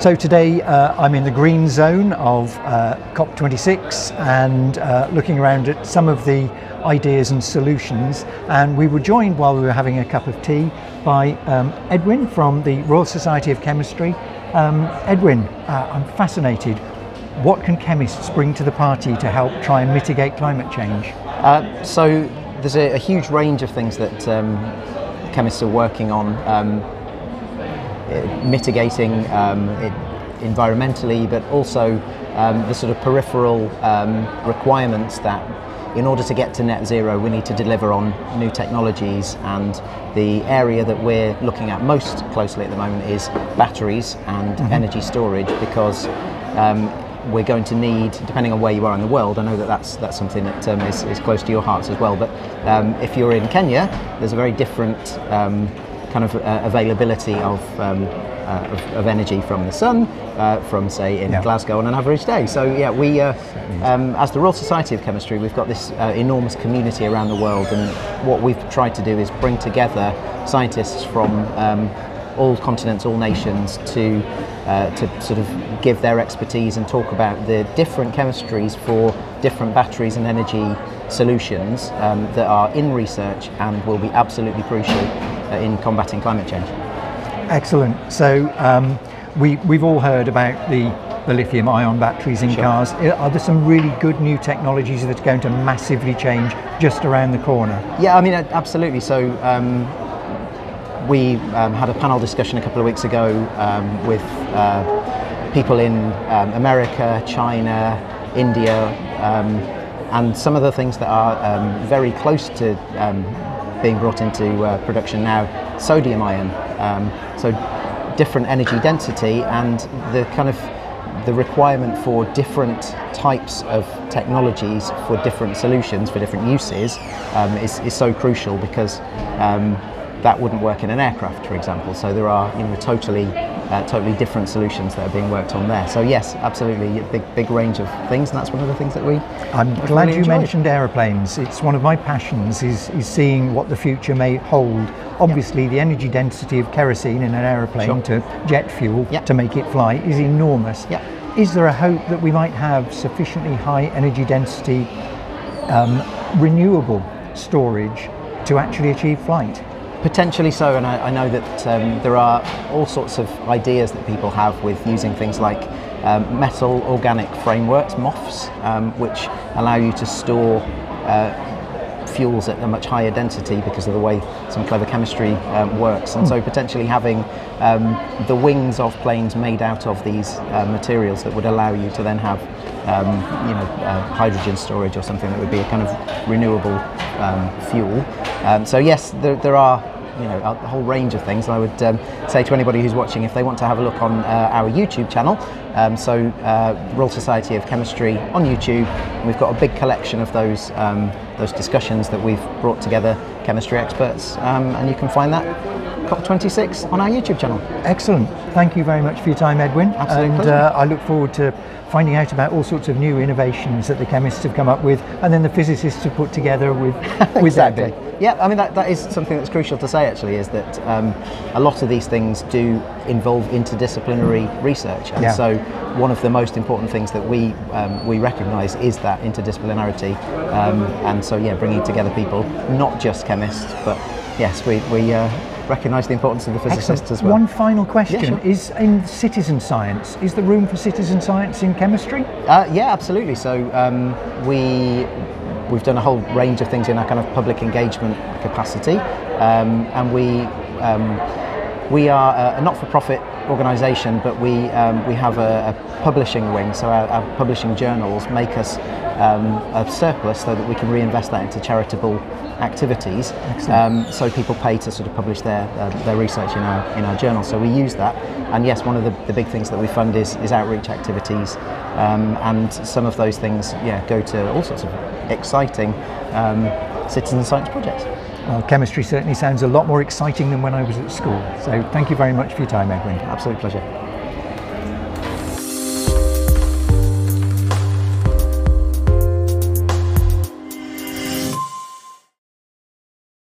So today uh, I'm in the green zone of uh, COP26 and uh, looking around at some of the ideas and solutions. And we were joined while we were having a cup of tea by um, Edwin from the Royal Society of Chemistry. Um, Edwin, uh, I'm fascinated. What can chemists bring to the party to help try and mitigate climate change? Uh, so there's a, a, huge range of things that um, chemists are working on. Mitigating um, it environmentally, but also um, the sort of peripheral um, requirements that in order to get to net zero, we need to deliver on new technologies. And the area that we're looking at most closely at the moment is batteries and mm-hmm. energy storage because um, we're going to need, depending on where you are in the world, I know that that's, that's something that um, is, is close to your hearts as well, but um, if you're in Kenya, there's a very different um, kind of uh, availability of, um, uh, of, of, energy from the sun, uh, from say in yeah. Glasgow on an average day. So yeah, we, uh, um, as the Royal Society of Chemistry, we've got this uh, enormous community around the world, and what we've tried to do is bring together scientists from um, all continents, all nations to uh, to sort of give their expertise and talk about the different chemistries for different batteries and energy solutions um, that are in research and will be absolutely crucial in combating climate change. Excellent. So um, we, we've all heard about the, the lithium ion batteries in sure. cars. Are there some really good new technologies that are going to massively change just around the corner? Yeah, I mean, absolutely. So um, we um, had a panel discussion a couple of weeks ago um, with uh, people in um, America, China, India, um, and some of the things that are um, very close to um, being brought into uh, production now, sodium ion. Um, so different energy density and the kind of the requirement for different types of technologies for different solutions, for different uses, um, is, is so crucial because um, that wouldn't work in an aircraft, for example. So there are you know, totally, uh, totally different solutions that are being worked on there. So yes, absolutely, a big, big range of things, and that's one of the things that we. I'm glad really you enjoy. mentioned aeroplanes. It's one of my passions is, is seeing what the future may hold. Obviously, the energy density of kerosene in an aeroplane sure. to jet fuel to make it fly is enormous. Is there a hope that we might have sufficiently high energy density um, renewable storage to actually achieve flight? Potentially so, and I, I know that um, there are all sorts of ideas that people have with using things like um, metal organic frameworks, MOFs, um, which allow you to store uh, fuels at a much higher density because of the way some clever chemistry um, works. And so, hmm. potentially having um, the wings of planes made out of these uh, materials that would allow you to then have, um, you know, uh, hydrogen storage or something that would be a kind of renewable fuel. so, yes, there, there are you know a whole range of things. And I would um, say to anybody who's watching, if they want to have a look on uh, our YouTube channel, um, so uh, Royal Society of Chemistry on YouTube, we've got a big collection of those um, those discussions that we've brought together, chemistry experts, um, and you can find that COP26 on our YouTube channel. Excellent. Thank you very much for your time, Edwin. Absolutely. And uh, I look forward to finding out about all sorts of new innovations that the chemists have come up with, and then the physicists have put together with with exactly. that. Yeah, I mean that, that is something that's crucial to say. Actually, is that um, a lot of these things do involve interdisciplinary research, and yeah. so one of the most important things that we um, we recognise is that interdisciplinarity, um, and so yeah, bringing together people, not just chemists, but yes, we we. Uh, recognise the importance of the physicists Excellent. as well. One final question yeah, sure. is in citizen science, is there room for citizen science in chemistry? Uh, yeah, absolutely. So um, we we've done a whole range of things in our kind of public engagement capacity, um, and we um, we are a not-for-profit organisation, but we um, we have a, a, publishing wing. So our, our publishing journals make us um, a surplus so that we can reinvest that into charitable activities. Um, so people pay to sort of publish their uh, their research in our in our journal. So we use that. And yes, one of the, the big things that we fund is, is outreach activities, um, and some of those things yeah go to all sorts of exciting um, citizen science projects. Well, chemistry certainly sounds a lot more exciting than when I was at school. So thank you very much for your time, Edwin. Absolute pleasure.